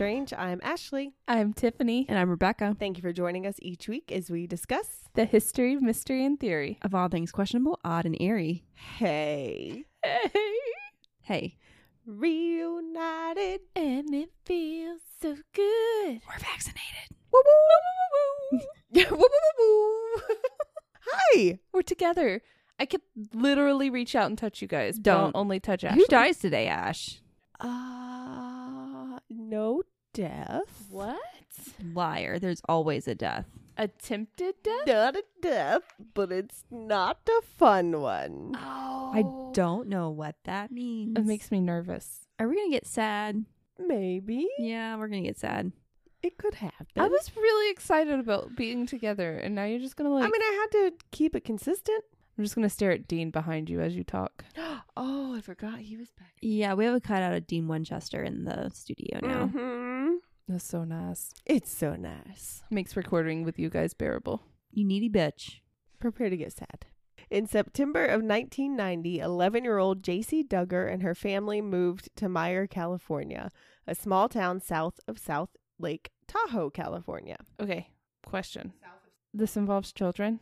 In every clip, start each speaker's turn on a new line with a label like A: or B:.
A: Strange. I'm Ashley.
B: I'm Tiffany.
C: And I'm Rebecca.
A: Thank you for joining us each week as we discuss.
B: The history, mystery, and theory.
C: Of all things questionable, odd, and eerie.
A: Hey,
B: Hey.
C: Hey,
A: reunited.
B: And it feels so good.
C: we're vaccinated.
A: Woo woo. woo woo woo. Woo-woo-woo. Hi.
B: We're together. I could literally reach out and touch you guys.
C: Don't.
B: I'll only touch Ashley.
C: Who dies today, Ash?
A: Uh, no death.
B: What?
C: Liar. There's always a death.
B: Attempted death?
A: Not a death, but it's not a fun one.
B: Oh.
C: I don't know what that means.
B: It makes me nervous.
C: Are we gonna get sad?
A: Maybe
C: Yeah, we're gonna get sad.
A: it could happen.
B: I was really excited about being together, and now you're just gonna like.
A: I mean, I had to keep it consistent.
B: I'm just gonna stare at Dean behind you as you talk.
A: oh, I forgot he was back.
C: Yeah, we have a cut out of Dean Winchester in the studio now.
A: hmm
B: That's so nice.
A: It's so nice.
B: Makes recording with you guys bearable.
C: You needy bitch.
A: Prepare to get sad. In September of 1990, 11 year old Jaycee Dugard and her family moved to Meyer, California, a small town south of South Lake Tahoe, California.
B: Okay, question. This involves children.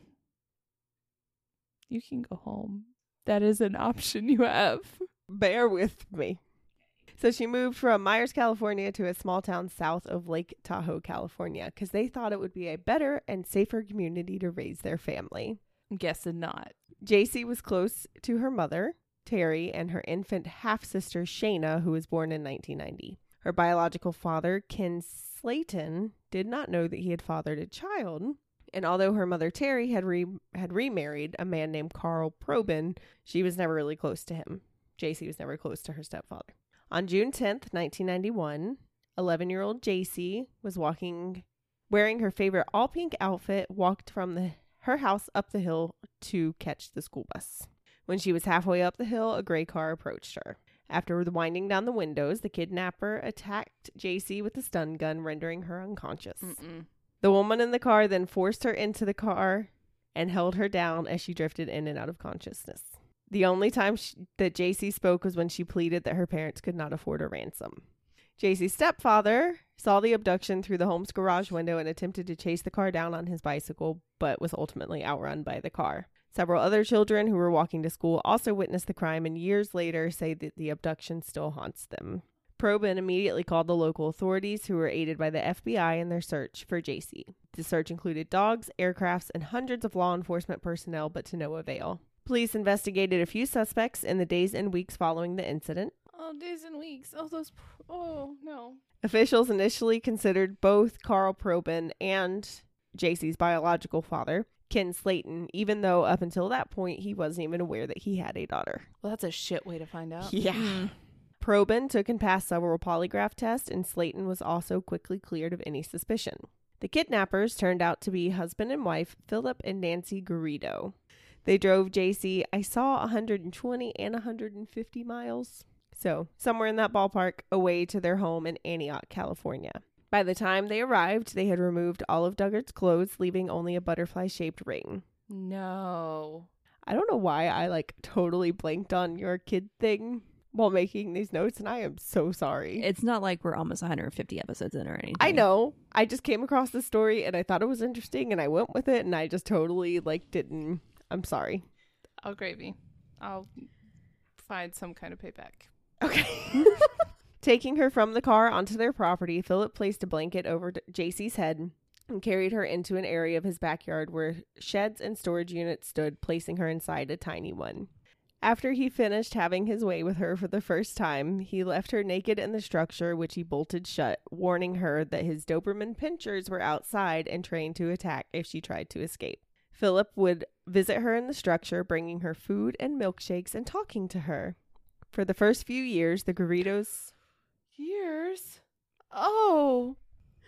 B: You can go home. That is an option you have.
A: Bear with me. So she moved from Meyers, California to a small town south of Lake Tahoe, California, because they thought it would be a better and safer community to raise their family.
B: I'm guessing not.
A: Jaycee was close to her mother, Terry, and her infant half sister, Shayna, who was born in 1990. Her biological father, Ken Slayton, did not know that he had fathered a child. And although her mother, Terry, had, re- had remarried a man named Carl Probyn, she was never really close to him. Jaycee was never close to her stepfather. On June 10th, 1991, 11 year old Jaycee was walking, wearing her favorite all pink outfit, walked from the, her house up the hill to catch the school bus. When she was halfway up the hill, a gray car approached her. After winding down the windows, the kidnapper attacked Jaycee with a stun gun, rendering her unconscious.
B: Mm-mm.
A: The woman in the car then forced her into the car and held her down as she drifted in and out of consciousness. The only time sh that Jaycee spoke was when she pleaded that her parents could not afford a ransom. Jaycee's stepfather saw the abduction through the home's garage window and attempted to chase the car down on his bicycle, but was ultimately outrun by the car. Several other children who were walking to school also witnessed the crime and years later say that the abduction still haunts them. Probyn immediately called the local authorities, who were aided by the FBI in their search for Jaycee. The search included dogs, aircrafts, and hundreds of law enforcement personnel, but to no avail. Police investigated a few suspects in the days and weeks following the incident.
B: Oh, days and weeks. Oh, those. Oh, no.
A: Officials initially considered both Carl Probyn and Jaycee's biological father, Ken Slayton, even though up until that point he wasn't even aware that he had a daughter.
B: Well, that's a shit way to find out.
A: Yeah.
C: Hmm.
A: Probyn took and passed several polygraph tests, and Slayton was also quickly cleared of any suspicion. The kidnappers turned out to be husband and wife, Philip and Nancy Garrido. They drove Jaycee, I saw 120 and 150 miles. So, somewhere in that ballpark, away to their home in Antioch, California. By the time they arrived, they had removed all of Dugard's clothes, leaving only a butterfly shaped ring.
B: No.
A: I don't know why I like totally blanked on your kid thing while making these notes, and I am so sorry.
C: It's not like we're almost 150 episodes in or anything.
A: I know. I just came across the story and I thought it was interesting and I went with it and I just totally like didn't. I'm sorry.
B: I'll gravy. I'll find some kind of payback.
A: Okay. Taking her from the car onto their property, Philip placed a blanket over D- Jaycee's head and carried her into an area of his backyard where sheds and storage units stood, placing her inside a tiny one. After he finished having his way with her for the first time, he left her naked in the structure, which he bolted shut, warning her that his Doberman pinschers were outside and trained to attack if she tried to escape. Philip would visit her in the structure, bringing her food and milkshakes and talking to her. For the first few years, the Garridos.
B: Years? Oh.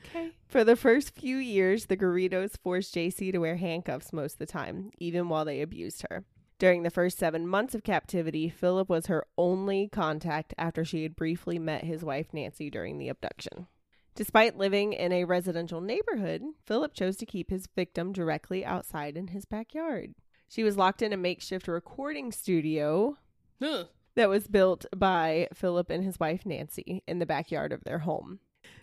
B: Okay.
A: For the first few years, the Garridos forced Jaycee to wear handcuffs most of the time, even while they abused her. During the first seven months of captivity, Philip was her only contact after she had briefly met his wife Nancy during the abduction. Despite living in a residential neighborhood, Philip chose to keep his victim directly outside in his backyard. She was locked in a makeshift recording studio
B: Ugh.
A: that was built by Philip and his wife Nancy in the backyard of their home.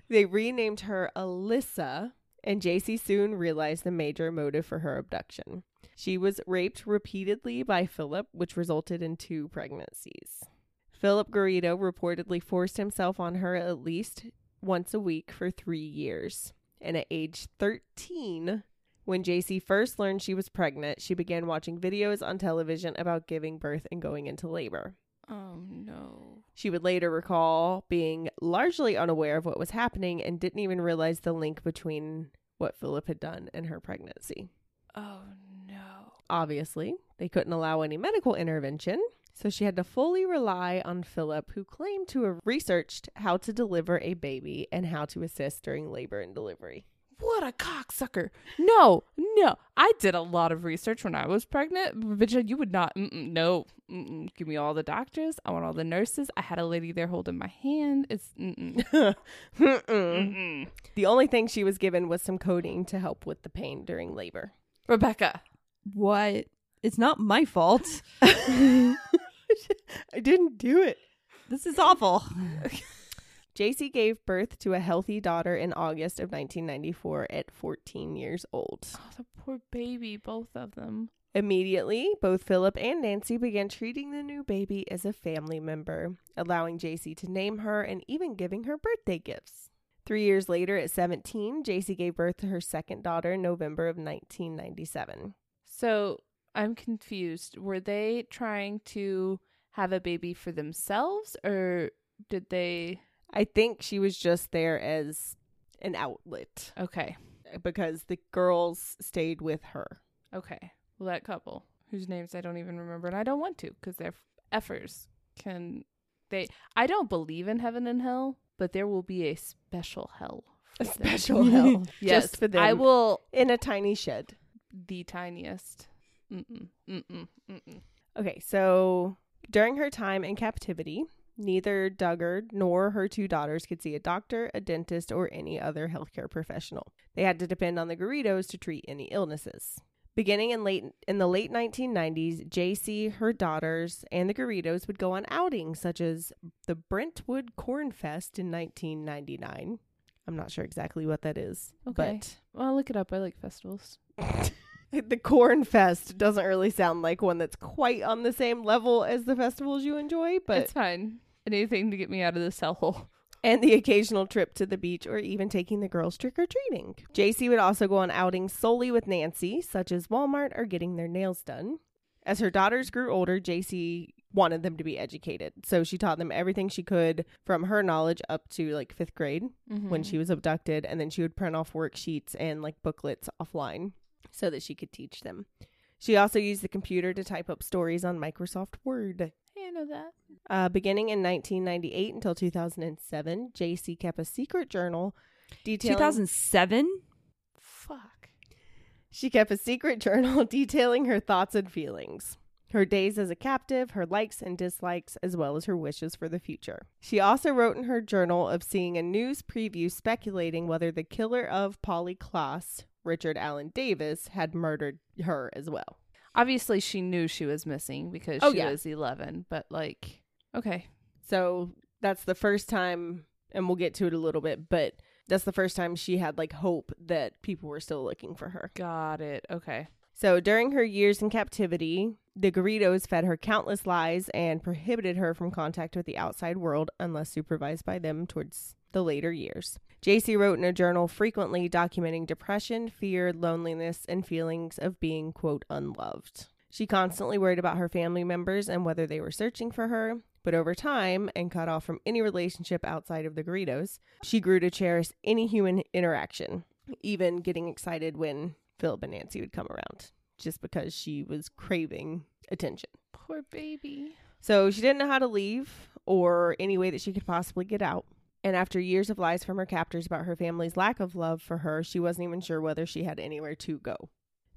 A: They renamed her Alyssa, and Jaycee soon realized the major motive for her abduction. She was raped repeatedly by Philip, which resulted in two pregnancies. Philip Garrido reportedly forced himself on her at least once a week for three years. And at age 13, when Jaycee first learned she was pregnant, she began watching videos on television about giving birth and going into labor.
B: Oh no.
A: She would later recall being largely unaware of what was happening and didn't even realize the link between what Philip had done and her pregnancy.
B: Oh no.
A: Obviously, they couldn't allow any medical intervention, so she had to fully rely on Philip, who claimed to have researched how to deliver a baby and how to assist during labor and delivery.
B: What a cocksucker. No, no. I did a lot of research when I was pregnant, but you would not. Mm-mm, no. Mm-mm. Give me all the doctors. I want all the nurses. I had a lady there holding my hand. It's. Mm-mm.
A: Mm-mm.
B: Mm-mm.
A: the only thing she was given was some codeine to help with the pain during labor.
B: Rebecca.
C: What? It's not my fault.
A: I didn't do it.
C: This is awful.
A: Jaycee gave birth to a healthy daughter in August of 1994 at 14 years old.
B: Oh, the poor baby, both of them.
A: Immediately, both Philip and Nancy began treating the new baby as a family member, allowing Jaycee to name her and even giving her birthday gifts. Three years later, at 17, Jaycee gave birth to her second daughter in November of 1997.
B: So I'm confused. Were they trying to have a baby for themselves or did they.
A: I think she was just there as an outlet
B: Okay.
A: because the girls stayed with her.
B: Okay. Well, that couple whose names I don't even remember, and I don't want to because their efforts can. They. I don't believe in heaven and hell, but there will be a special hell.
A: A
B: them.
A: special hell
B: Yes,
A: just for them
B: I will.
A: in a tiny shed.
B: The tiniest. Mm-mm, mm-mm, mm-mm.
A: Okay, so during her time in captivity, neither Dugard nor her two daughters could see a doctor, a dentist, or any other healthcare professional. They had to depend on the Garridos to treat any illnesses. Beginning in late in the late 1990s, Jaycee, her daughters, and the Garridos would go on outings such as the Brentwood Corn Fest in 1999. I'm not sure exactly what that is,
B: Okay. Well, I'll look it up. I like festivals.
A: the Corn Fest doesn't really sound like one that's quite on the same level as the festivals you enjoy, but
B: it's fine. Anything to get me out of this hellhole.
A: and the occasional trip to the beach or even taking the girls trick or treating. Jaycee would also go on outings solely with Nancy, such as Walmart or getting their nails done. As her daughters grew older, Jaycee wanted them to be educated. So she taught them everything she could from her knowledge up to like fifth grade when mm-hmm. she was abducted. And then she would print off worksheets and like booklets offline so that she could teach them. She also used the computer to type up stories on Microsoft Word.
B: Hey, I know that.
A: Uh, beginning in 1998 until 2007, Jaycee kept a secret journal detailing.
C: 2007?
B: Fuck.
A: She kept a secret journal detailing her thoughts and feelings, her days as a captive, her likes and dislikes, as well as her wishes for the future. She also wrote in her journal of seeing a news preview speculating whether the killer of Polly Klaas, Richard Allen Davis, had murdered her as well.
B: Obviously, she knew she was missing because
A: Oh,
B: she
A: yeah.
B: was 11, but like, okay.
A: So that's the first time, and we'll get to it a little bit, but that's the first time she had like hope that people were still looking for her.
B: Got it. Okay.
A: So during her years in captivity, the Garridos fed her countless lies and prohibited her from contact with the outside world unless supervised by them towards the later years. Jaycee wrote in a journal frequently documenting depression, fear, loneliness, and feelings of being, quote, unloved. She constantly worried about her family members and whether they were searching for her, but over time, and cut off from any relationship outside of the Garridos, she grew to cherish any human interaction, even getting excited when Philip and Nancy would come around, just because she was craving attention.
B: Poor baby.
A: So she didn't know how to leave or any way that she could possibly get out. And after years of lies from her captors about her family's lack of love for her, she wasn't even sure whether she had anywhere to go.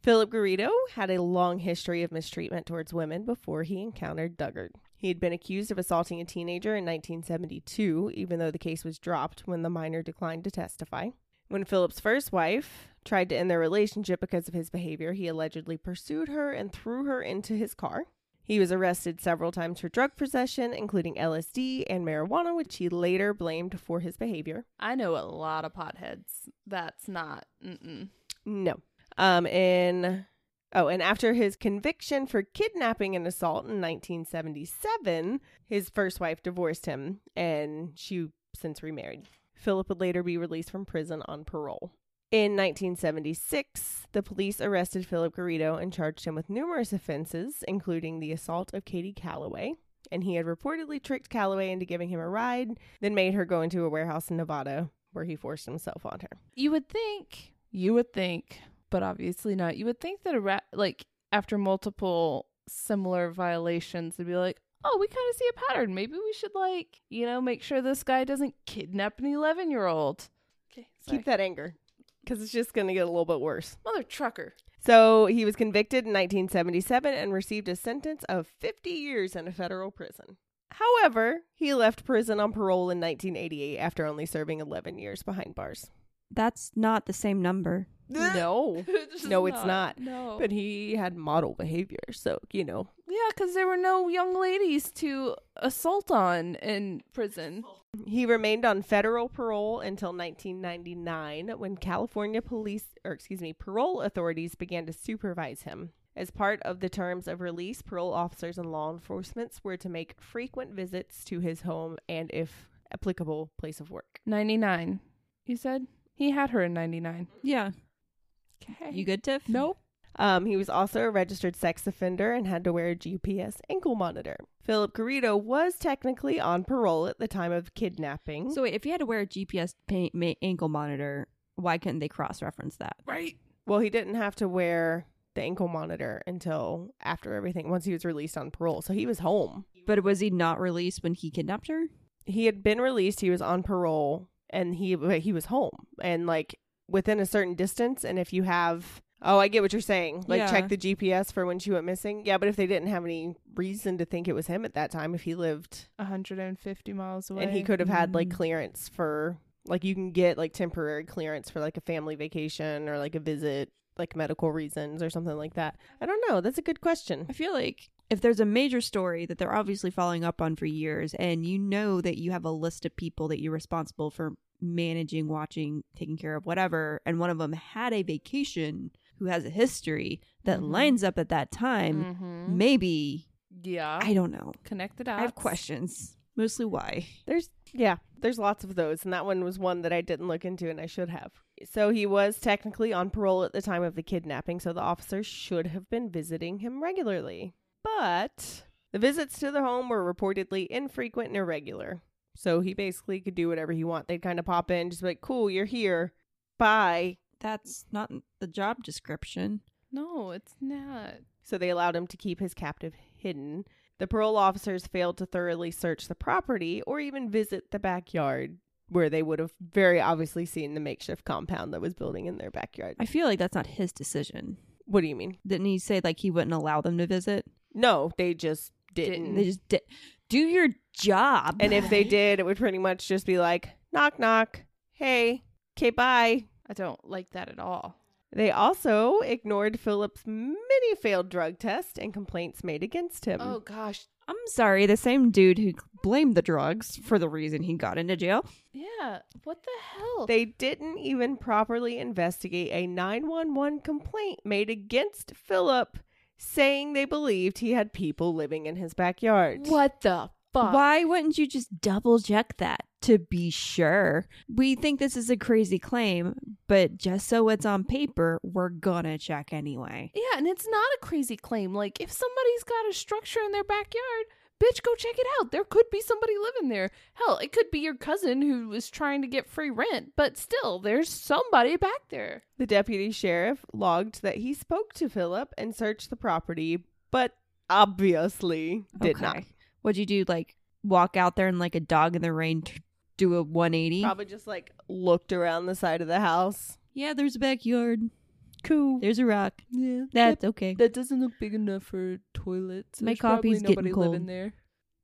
A: Philip Garrido had a long history of mistreatment towards women before he encountered Dugard. He had been accused of assaulting a teenager in 1972, even though the case was dropped when the minor declined to testify. When Philip's first wife tried to end their relationship because of his behavior, he allegedly pursued her and threw her into his car. He was arrested several times for drug possession, including LSD and marijuana, which he later blamed for his behavior.
B: I know a lot of potheads. That's not. Mm-mm.
A: No. Um, in oh, and after his conviction for kidnapping and assault in 1977, his first wife divorced him, and she since remarried. Philip would later be released from prison on parole. In 1976, the police arrested Philip Garrido and charged him with numerous offenses, including the assault of Katie Callaway. And he had reportedly tricked Callaway into giving him a ride, then made her go into a warehouse in Nevada where he forced himself on her.
B: You would think. You would think, but obviously not. You would think that a rat, like after multiple similar violations, they'd be like, "Oh, we kind of see a pattern. Maybe we should like, you know, make sure this guy doesn't kidnap an eleven-year-old." Okay.
A: Keep that anger because it's just going to get a little bit worse.
B: mother trucker.
A: So he was convicted in 1977 and received a sentence of 50 years in a federal prison. However, he left prison on parole in 1988 after only serving 11 years behind bars.
C: That's not the same number.
A: No.
B: It's
A: No, it's not.
B: No,
A: But he had model behavior, so, you know.
B: yeah, because there were no young ladies to assault on in prison.
A: He remained on federal parole until 1999 when California police, or excuse me, parole authorities began to supervise him. As part of the terms of release, parole officers and law enforcement were to make frequent visits to his home and, if applicable, place of work.
B: Ninety-nine. You said he had her in ninety-nine.
C: Yeah.
B: Okay.
C: You good, Tiff?
B: Nope.
A: Um, he was also a registered sex offender and had to wear a GPS ankle monitor. Philip Garrido was technically on parole at the time of kidnapping.
C: So wait, if you had to wear a GPS pa- ma- ankle monitor, why couldn't they cross-reference that?
B: Right.
A: Well, he didn't have to wear the ankle monitor until after everything, once he was released on parole. So he was home.
C: But was he not released when he kidnapped her?
A: He had been released. He was on parole, and he he was home and like within a certain distance. And if you have, oh, I get what you're saying. Like
C: Yeah.
A: check the GPS for when she went missing. Yeah, but if they didn't have any reason to think it was him at that time, if he lived
B: hundred and fifty miles away.
A: and he could have had like
C: Mm.
A: clearance for like you can get like temporary clearance for like a family vacation or like a visit like medical reasons or something like that i don't know that's a good question
C: I feel like if there's a major story that they're obviously following up on for years, and you know that you have a list of people that you're responsible for managing, watching, taking care of, whatever, and one of them had a vacation who has a history that
B: Mhm.
C: lines up at that time,
B: Mhm.
C: maybe
B: Yeah.
C: I don't know.
B: Connect the dots.
C: I have questions. Mostly why.
A: there's yeah there's lots of those and that one was one that i didn't look into and i should have so he was technically on parole at the time of the kidnapping so the officers should have been visiting him regularly but the visits to the home were reportedly infrequent and irregular so he basically could do whatever he want they'd kind of pop in just be like cool you're here bye
C: That's not the job description.
B: No, it's not.
A: so they allowed him to keep his captive hidden. The parole officers failed to thoroughly search the property or even visit the backyard, where they would have very obviously seen the makeshift compound that was building in their backyard.
C: I feel like that's not his decision.
A: What do you mean?
C: Didn't he say like he wouldn't allow them to visit?
A: No, they just didn't.
C: They just did. Do your job.
A: and if they did, it would pretty much just be like, knock, knock. Hey, okay, bye.
B: I don't like that at all.
A: They also ignored Philip's many failed drug tests and complaints made against him.
B: Oh gosh.
C: I'm sorry, the same dude who blamed the drugs for the reason he got into jail.
B: Yeah. What the hell?
A: They didn't even properly investigate a 911 complaint made against Philip, saying they believed he had people living in his backyard.
B: what the fuck?
C: Why wouldn't you just double check that to be sure? We think this is a crazy claim, but just so it's on paper, we're gonna check anyway.
B: Yeah, and it's not a crazy claim. Like if somebody's got a structure in their backyard, bitch, go check it out. There could be somebody living there. Hell, it could be your cousin who was trying to get free rent, but still, there's somebody back there.
A: The deputy sheriff logged that he spoke to Philip and searched the property, but obviously did
C: Okay.
A: not.
C: What'd you do? Like walk out there and like a dog in the rain, t- do a 180?
A: Probably just like looked around the side of the house.
C: Yeah, there's a backyard.
A: Cool.
C: There's a rock.
B: Yeah,
C: That's okay.
B: that doesn't look big enough for toilets.
C: My
B: There's probably
C: coffee's getting
B: nobody
C: cold.
B: living there.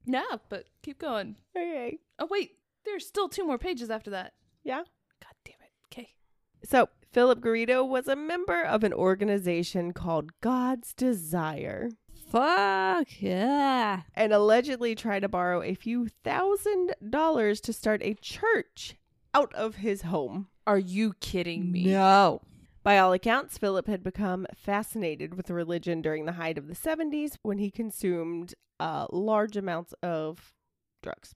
B: Yeah, but keep going.
A: Okay.
B: Oh wait, there's still two more pages after that.
A: Yeah.
B: God damn it. Okay.
A: So, Philip Garrido was a member of an organization called God's Desire.
C: fuck? Yeah.
A: and allegedly tried to borrow a few thousand dollars to start a church out of his home.
B: Are you kidding me?
C: No.
A: By all accounts, Philip had become fascinated with religion during the height of the 70s when he consumed uh, large amounts of drugs.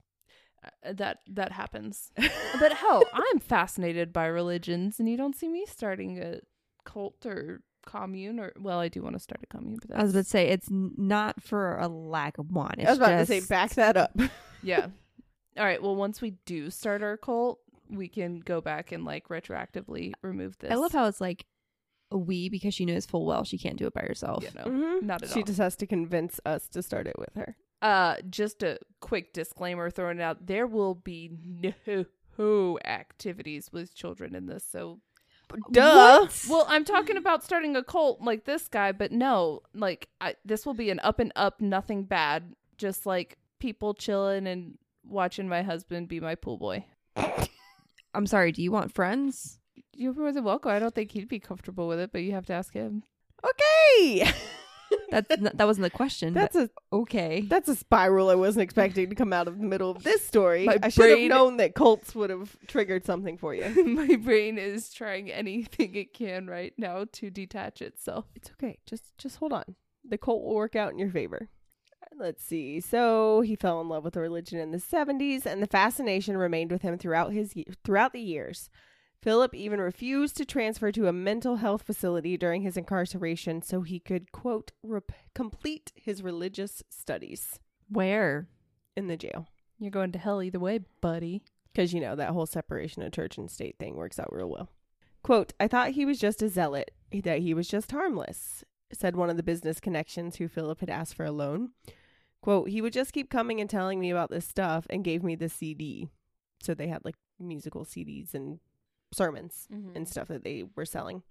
B: Uh, that that happens. but hell, I'm fascinated by religions, and you don't see me starting a cult or commune or well, I do want to start a commune, but
C: I was about to say it's not for a lack of want. It's
A: I was about to say, back that up.
B: yeah. All right. Well, once we do start our cult, we can go back and like retroactively remove this.
C: I love how it's like a we because she knows full well she can't do it by herself.
B: you know.
A: Mhm.
B: Not at
A: she
B: all.
A: just has to convince us to start it with her.
B: Uh, just a quick disclaimer thrown out: there will be no activities with children in this. So,
A: Duh.
B: well, I'm talking about starting a cult like this guy, but no, like I, this will be an up and up, nothing bad, just like people chilling and watching my husband be my pool boy.
C: I'm sorry. Do you want friends?
B: You're more than welcome. I don't think he'd be comfortable with it, but you have to ask him.
A: Okay.
C: That's n- that wasn't the question.
A: That's a
C: okay.
A: that's a spiral I wasn't expecting to come out of the middle of this story.
B: My
A: I should have known that cults would have triggered something for you.
B: my brain is trying anything it can right now to detach itself.
A: It's okay. Just just hold on. The cult will work out in your favor. Let's see. So he fell in love with the religion in the 70s and the fascination remained with him throughout his throughout the years. Philip even refused to transfer to a mental health facility during his incarceration so he could quote rep- complete his religious studies
C: Where?
A: in the jail.
B: You're going to hell either way, buddy.
A: Because, you know, that whole separation of church and state thing works out real well. Quote, I thought he was just a zealot, that he was just harmless, said one of the business connections who Philip had asked for a loan. Quote, he would just keep coming and telling me about this stuff and gave me the CD. So they had like musical CDs and sermons and stuff that they were selling.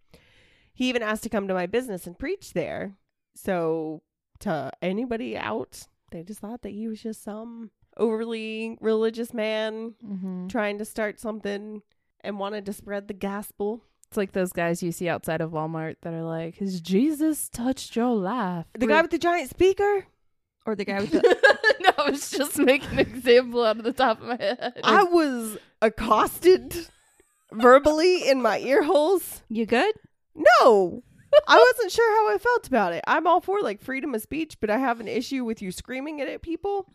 A: He even asked to come to my business and preach there. So to anybody out, they just thought that he was just some overly religious man
B: Mm-hmm.
A: trying to start something and wanted to spread the gospel.
B: It's like those guys you see outside of Walmart that are like, "Has Jesus touched your life?"
A: The guy with the giant speaker?
C: Or the guy with the
B: no, I was just making an example out of the top of my head.
A: I was accosted verbally in my ear holes.
C: You good?
A: No. I wasn't sure how I felt about it. I'm all for like freedom of speech, but I have an issue with you screaming it at people.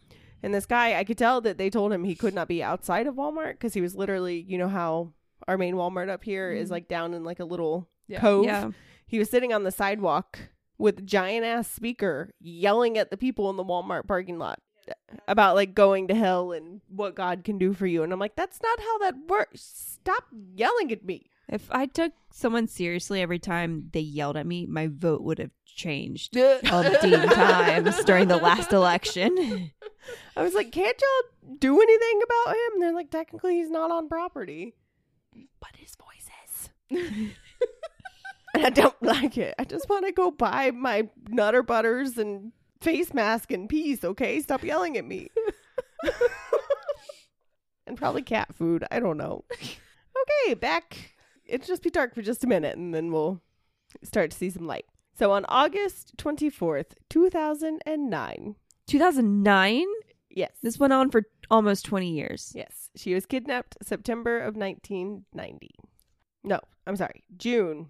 A: And this guy, I could tell that they told him he could not be outside of Walmart because he was literally, you know how our main Walmart up here is
B: Mhm.
A: like down in like a little
B: Yeah.
A: cove.
C: Yeah.
A: He was sitting on the sidewalk with a giant ass speaker yelling at the people in the Walmart parking lot about like going to hell and what God can do for you. And I'm like, that's not how that works. Stop yelling at me.
C: If I took someone seriously every time they yelled at me, my vote would have changed umpteen times during the last election.
A: I was like, can't y'all do anything about him? And they're like, technically, he's not on property. But his voice is. and I don't like it. I just want to go buy my Nutter Butters and face mask in peace, okay? Stop yelling at me. and probably cat food. I don't know. Okay, back. It'll just be dark for just a minute and then we'll start to see some light. So on August 24th, 2009.
C: 2009?
A: Yes.
C: This went on for almost 20 years.
A: Yes, she was kidnapped September of 1990. No, I'm sorry, June.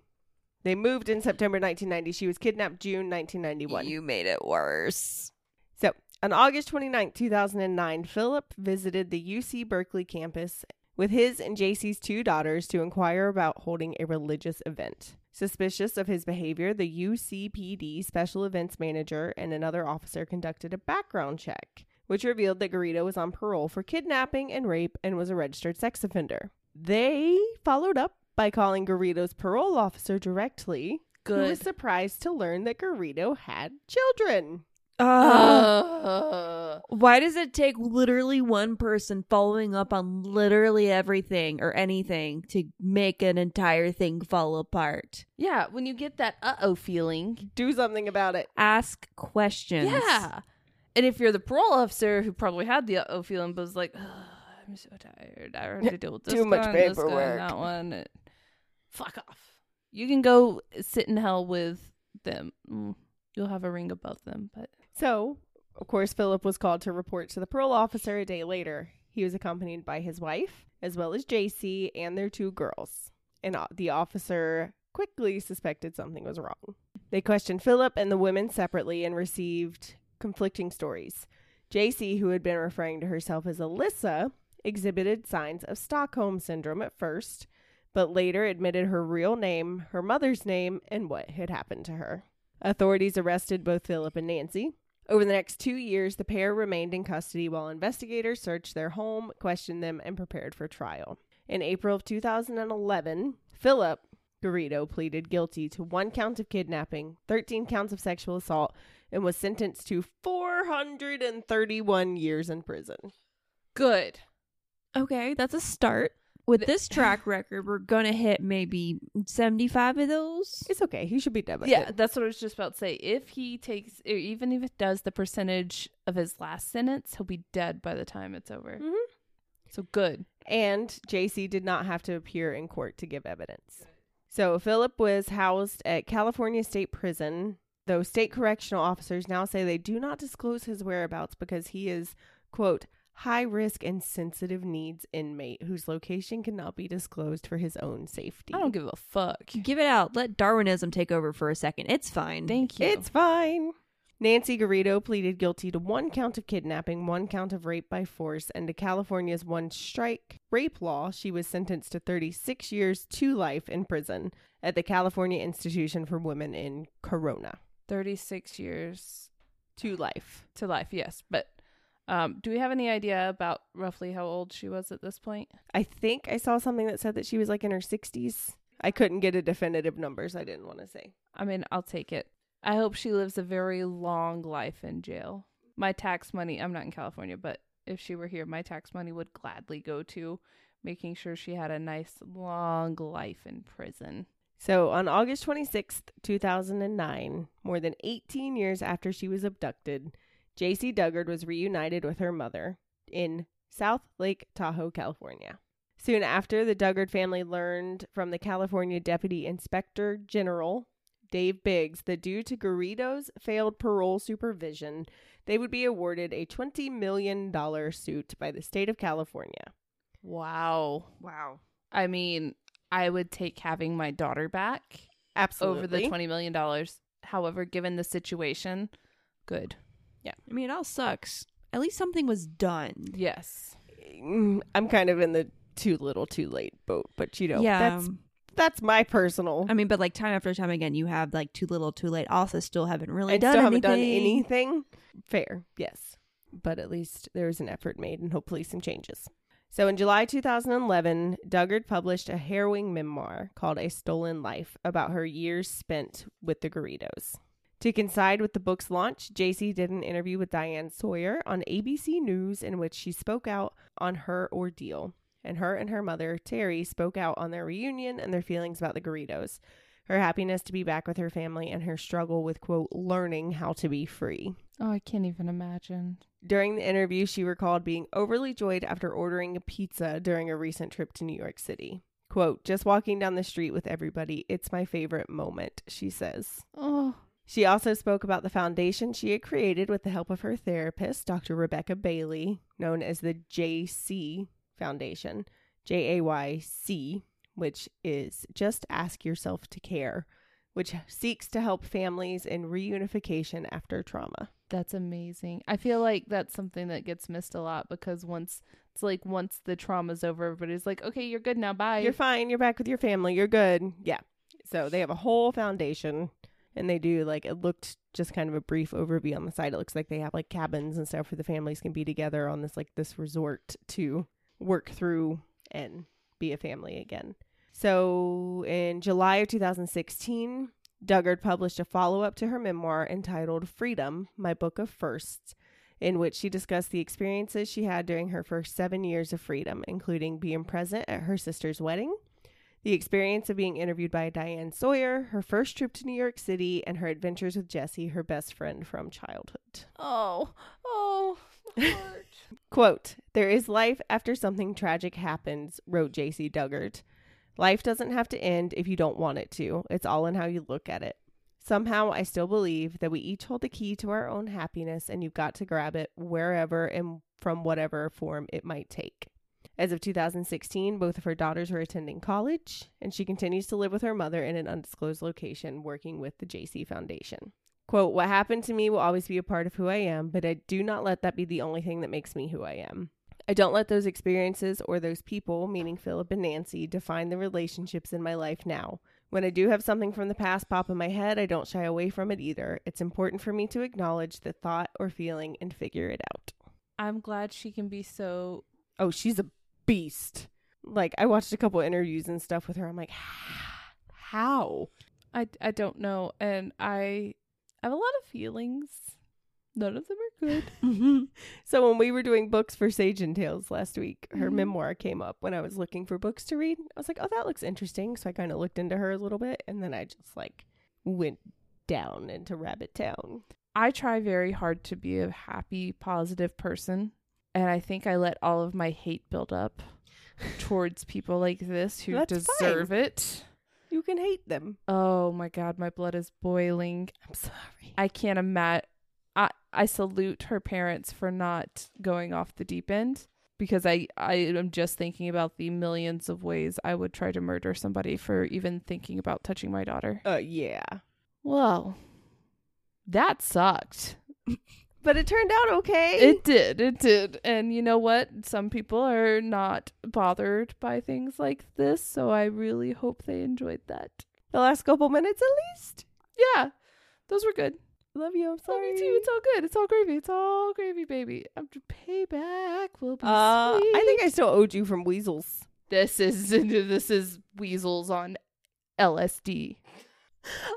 A: They moved in September 1990. She was kidnapped June 1991.
C: You made it worse.
A: So, on August 29, 2009, Philip visited the UC Berkeley campus with his and Jaycee's two daughters to inquire about holding a religious event. Suspicious of his behavior, the UCPD special events manager and another officer conducted a background check, which revealed that Garrido was on parole for kidnapping and rape and was a registered sex offender. They followed up by calling Garrido's parole officer directly, who was surprised to learn that Garrido had children.
B: Uh,
C: Why does it take literally one person following up on literally everything or anything to make an entire thing fall apart?
B: yeah, when you get that uh oh feeling.
A: Do something about it.
C: Ask questions.
B: Yeah. And if you're the parole officer who probably had the uh oh feeling, but was like, "Ugh, I'm so tired. I have to deal with this
A: Too much
B: guy and this guy and
A: paperwork."
B: that one. Fuck off. You can go sit in hell with them. Mm. You'll have a ring above them, but
A: So, of course, Philip was called to report to the parole officer a day later. He was accompanied by his wife, as well as Jaycee and their two girls. And the officer quickly suspected something was wrong. They questioned Philip and the women separately and received conflicting stories. Jaycee, who had been referring to herself as Alyssa, exhibited signs of Stockholm syndrome at first, but later admitted her real name, her mother's name, and what had happened to her. Authorities arrested both Philip and Nancy. Over the next two years, the pair remained in custody while investigators searched their home, questioned them, and prepared for trial. In April of 2011, Philip Garrido pleaded guilty to one count of kidnapping, 13 counts of sexual assault, and was sentenced to 431 years in prison.
B: good.
C: Okay, that's a start. With this track record, we're gonna hit maybe seventy-five of those.
A: It's okay. He should be done with
B: Yeah,
A: it.
B: that's what I was just about to say. If he takes, or even if it does the percentage of his last sentence, he'll be dead by the time it's over.
A: Mhm.
B: So good.
A: and Jaycee did not have to appear in court to give evidence. So Philip was housed at California State Prison, though state correctional officers now say they do not disclose his whereabouts because he is, quote, high risk and sensitive needs inmate whose location cannot be disclosed for his own safety.
B: I don't give a fuck.
C: Give it out. Let Darwinism take over for a second. It's fine.
B: Thank you.
A: It's fine. Nancy Garrido pleaded guilty to one count of kidnapping, one count of rape by force, and to California's one strike rape law. She was sentenced to 36 years to life in prison at the California Institution for Women in Corona.
B: 36 years
A: To life.
B: to life, yes. But um, do we have any idea about roughly how old she was at this point?
A: I think I saw something that said that she was like in her 60s. I couldn't get a definitive number, so I didn't want to say.
B: I mean, I'll take it. I hope she lives a very long life in jail. My tax money, I'm not in California, but if she were here, my tax money would gladly go to making sure she had a nice long life in prison.
A: So, on August 26th, 2009, more than 18 years after she was abducted, Jaycee Dugard was reunited with her mother in South Lake Tahoe, California. Soon after, the Dugard family learned from the California Deputy Inspector General, Dave Biggs, that due to Garrido's failed parole supervision, they would be awarded a $20 million suit by the state of California.
B: Wow.
C: Wow.
B: I mean, I would take having my daughter back
A: Absolutely.
B: over the $20 million. However, given the situation, good.
C: I mean, it all sucks. At least something was done.
B: Yes.
A: Mm, I'm kind of in the too little, too late boat, but you know,
C: yeah.
A: that's that's my personal.
C: I mean, but like time after time again, you have like too little, too late. Also, still haven't really
A: I
C: done
A: still haven't
C: anything.
A: done anything. Fair, yes, but at least there was an effort made, and hopefully some changes. So in July 2011, Dugard published a harrowing memoir called A Stolen Life about her years spent with the Garridos. To coincide with the book's launch, Jaycee did an interview with Diane Sawyer on ABC News in which she spoke out on her ordeal. And her and her mother, Terry, spoke out on their reunion and their feelings about the Garridos, her happiness to be back with her family, and her struggle with, quote, learning how to be free.
B: Oh, I can't even imagine.
A: During the interview, she recalled being overly joyed after ordering a pizza during a recent trip to New York City. Quote, just walking down the street with everybody, it's my favorite moment, she says.
B: Oh,
A: She also spoke about the foundation she had created with the help of her therapist, Dr. Rebecca Bailey, known as the JAYC Foundation, J A Y C, which is Just Ask Yourself to Care, which seeks to help families in reunification after trauma.
B: that's amazing. I feel like that's something that gets missed a lot because once it's like once the trauma's over, everybody's like, okay, you're good now. Bye.
A: You're fine. You're back with your family. You're good. Yeah. So they have a whole foundation and they do like it looked just kind of a brief overview on the side. It looks like they have like cabins and stuff where the families can be together on this like this resort to work through and be a family again. So in July of 2016, Dugard published a follow up to her memoir entitled Freedom, My Book of Firsts, in which she discussed the experiences she had during her first seven years of freedom, including being present at her sister's wedding, the experience of being interviewed by Diane Sawyer, her first trip to New York City, and her adventures with Jesse, her best friend from childhood.
B: oh, oh, heart.
A: Quote, There is life after something tragic happens, wrote Jaycee Dugard. Life doesn't have to end if you don't want it to. It's all in how you look at it. Somehow, I still believe that we each hold the key to our own happiness, and you've got to grab it wherever and from whatever form it might take. As of 2016, both of her daughters were attending college, and she continues to live with her mother in an undisclosed location working with the JAYC Foundation. Quote, What happened to me will always be a part of who I am, but I do not let that be the only thing that makes me who I am. I don't let those experiences or those people, meaning Philip and Nancy, define the relationships in my life now. When I do have something from the past pop in my head, I don't shy away from it either. It's important for me to acknowledge the thought or feeling and figure it out.
B: I'm glad she can be so.
A: Oh, she's a beast. Like, I watched a couple interviews and stuff with her. I'm like, how?
B: I, I don't know. And I have a lot of feelings. None of them are good.
A: So when we were doing books for Sage and Tales last week, her
B: Mhm.
A: memoir came up when I was looking for books to read. I was like, "Oh, that looks interesting." So I kind of looked into her a little bit, and then I just like went down into Rabbit Town.
B: I try very hard to be a happy, positive person. And I think I let all of my hate build up towards people like this who
A: That's
B: deserve it.
A: You can hate them.
B: Oh my God, my blood is boiling.
A: I'm sorry.
B: I can't imagine. I, I salute her parents for not going off the deep end because I, I am just thinking about the millions of ways I would try to murder somebody for even thinking about touching my daughter.
A: Uh, yeah,
B: Well, that sucked.
A: but it turned out okay.
B: It did. It did. And you know what? Some people are not bothered by things like this, so I really hope they enjoyed that.
A: the last couple minutes, at least.
B: Yeah, those were good.
A: Love you. I'm
B: Love you too. It's all good. It's all gravy. It's all gravy, baby. After payback will be
A: Uh,
B: sweet.
A: I think I still owed you from Weasels.
B: this is this is weasels on LSD.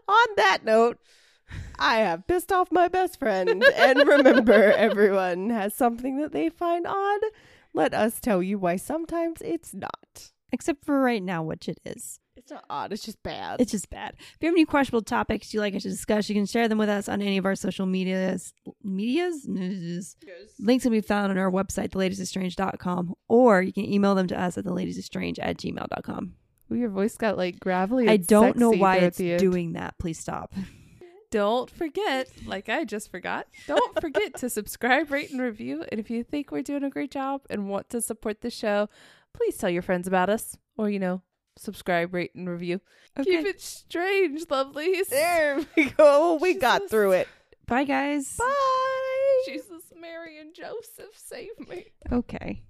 A: On that note, I have pissed off my best friend. and remember, everyone has something that they find odd. Let us tell you why sometimes it's not.
C: Except for right now, which it is.
A: It's not odd, it's just bad.
C: It's just bad. If you have any questionable topics you'd like us to discuss, you can share them with us on any of our social medias. Medias? Links can be found on our website, theladiesestranged.com, or you can email them to us at theladiesestranged at gmail.com.
B: Ooh, your voice got like gravelly.
C: I don't know why
B: there at
C: it's doing that. Please stop.
B: Don't forget, like I just forgot, don't forget to subscribe, rate, and review. And if you think we're doing a great job and want to support the show, please tell your friends about us. Or, you know, subscribe, rate, and review. Keep it strange, lovelies.
A: there we go. We got through it.
C: Bye, guys.
A: Bye.
B: Jesus, Mary, and Joseph, save me.
C: Okay.